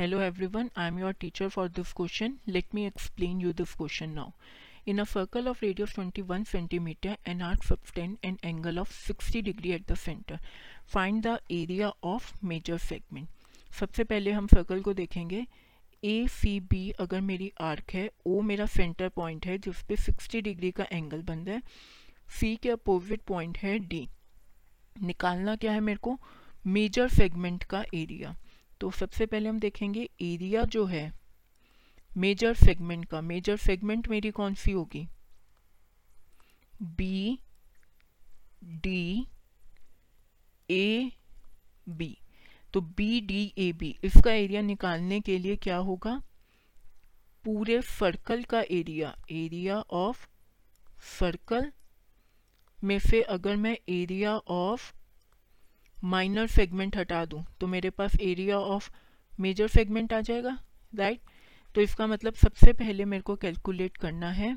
Hello everyone I am your teacher for this question let me explain you this question now in a circle of radius twenty one centimetre an arc सब्सटेन an angle of sixty degree at the centre find the area of major segment सबसे पहले हम circle को देखेंगे. ए C B अगर मेरी arc है ओ मेरा centre point है, जिस पे सिक्सटी डिग्री का एंगल बन रहा है सी के अपोजिट पॉइंट है डी निकालना क्या है मेरे को? मेजर सेगमेंट का एरिया तो सबसे पहले हम देखेंगे एरिया जो है। मेजर सेगमेंट का। मेजर सेगमेंट मेरी कौन सी होगी? बी डी ए बी तो बी डी ए बी इसका एरिया निकालने के लिए क्या होगा? पूरे सर्कल का एरिया एरिया ऑफ़ सर्कल में से अगर मैं एरिया ऑफ़ माइनर सेगमेंट हटा दूँ तो मेरे पास एरिया ऑफ़ मेजर सेगमेंट आ जाएगा राइट तो इसका मतलब सबसे पहले मेरे को कैलकुलेट करना है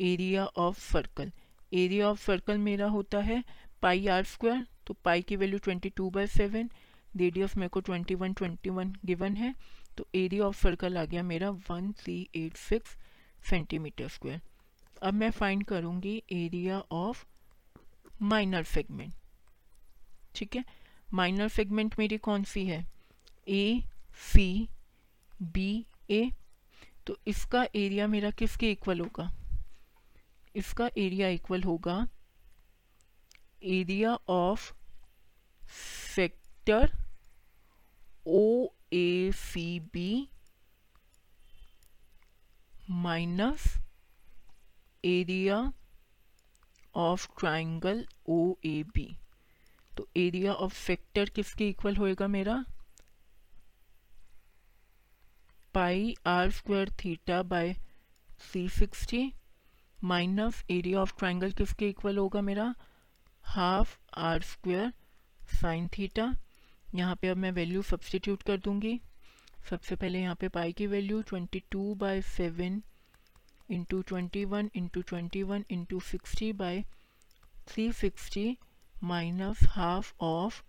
area of circle area of circle मेरा होता है पाई आर स्क्वायर तो पाई की value 22 two by seven radius मेरे को 21 21 गिवन है तो एरिया ऑफ़ सर्कल आ गया मेरा one three eight six centimetre square अब मैं फाइंड करूँगी एरिया ऑफ़ माइनर सेगमेंट ठीक है? माइनर सेगमेंट मेरी कौन सी है? ए सी बी ए तो इसका एरिया मेरा किसके इक्वल होगा? इसका एरिया इक्वल होगा area of sector O A C B minus area of triangle O A B तो एरिया ऑफ़ सेक्टर किसके इक्वल होएगा मेरा? Pi r square theta by C sixty minus area of triangle किसके equal होगा मेरा? Half r square sine theta यहाँ पे अब मैं वैल्यू सब्सटीट्यूट कर दूँगी। सबसे पहले यहाँ पे पाई की value 22 two by seven into twenty one into twenty one into sixty by three sixty minus half of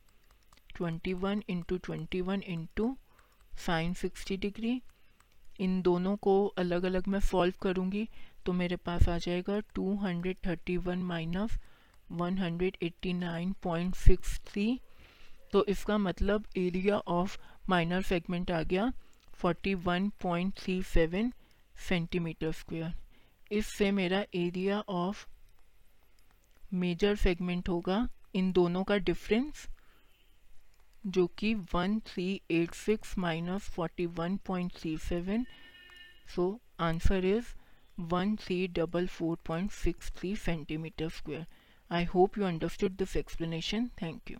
twenty one into twenty one into sine sixty degree इन दोनों को अलग अलग मैं सॉल्व करूँगी तो मेरे पास आ जाएगा 231 माइनस 189.63 तो इसका मतलब एरिया ऑफ़ माइनर सेगमेंट आ गया 41.37 सेंटीमीटर स्क्वायर इससे मेरा एरिया ऑफ़ मेजर सेगमेंट होगा इन दोनों का डिफरेंस जो कि one three eight six minus forty one point three seven so answer is one three double four point six three centimetre square I hope you understood this explanation thank you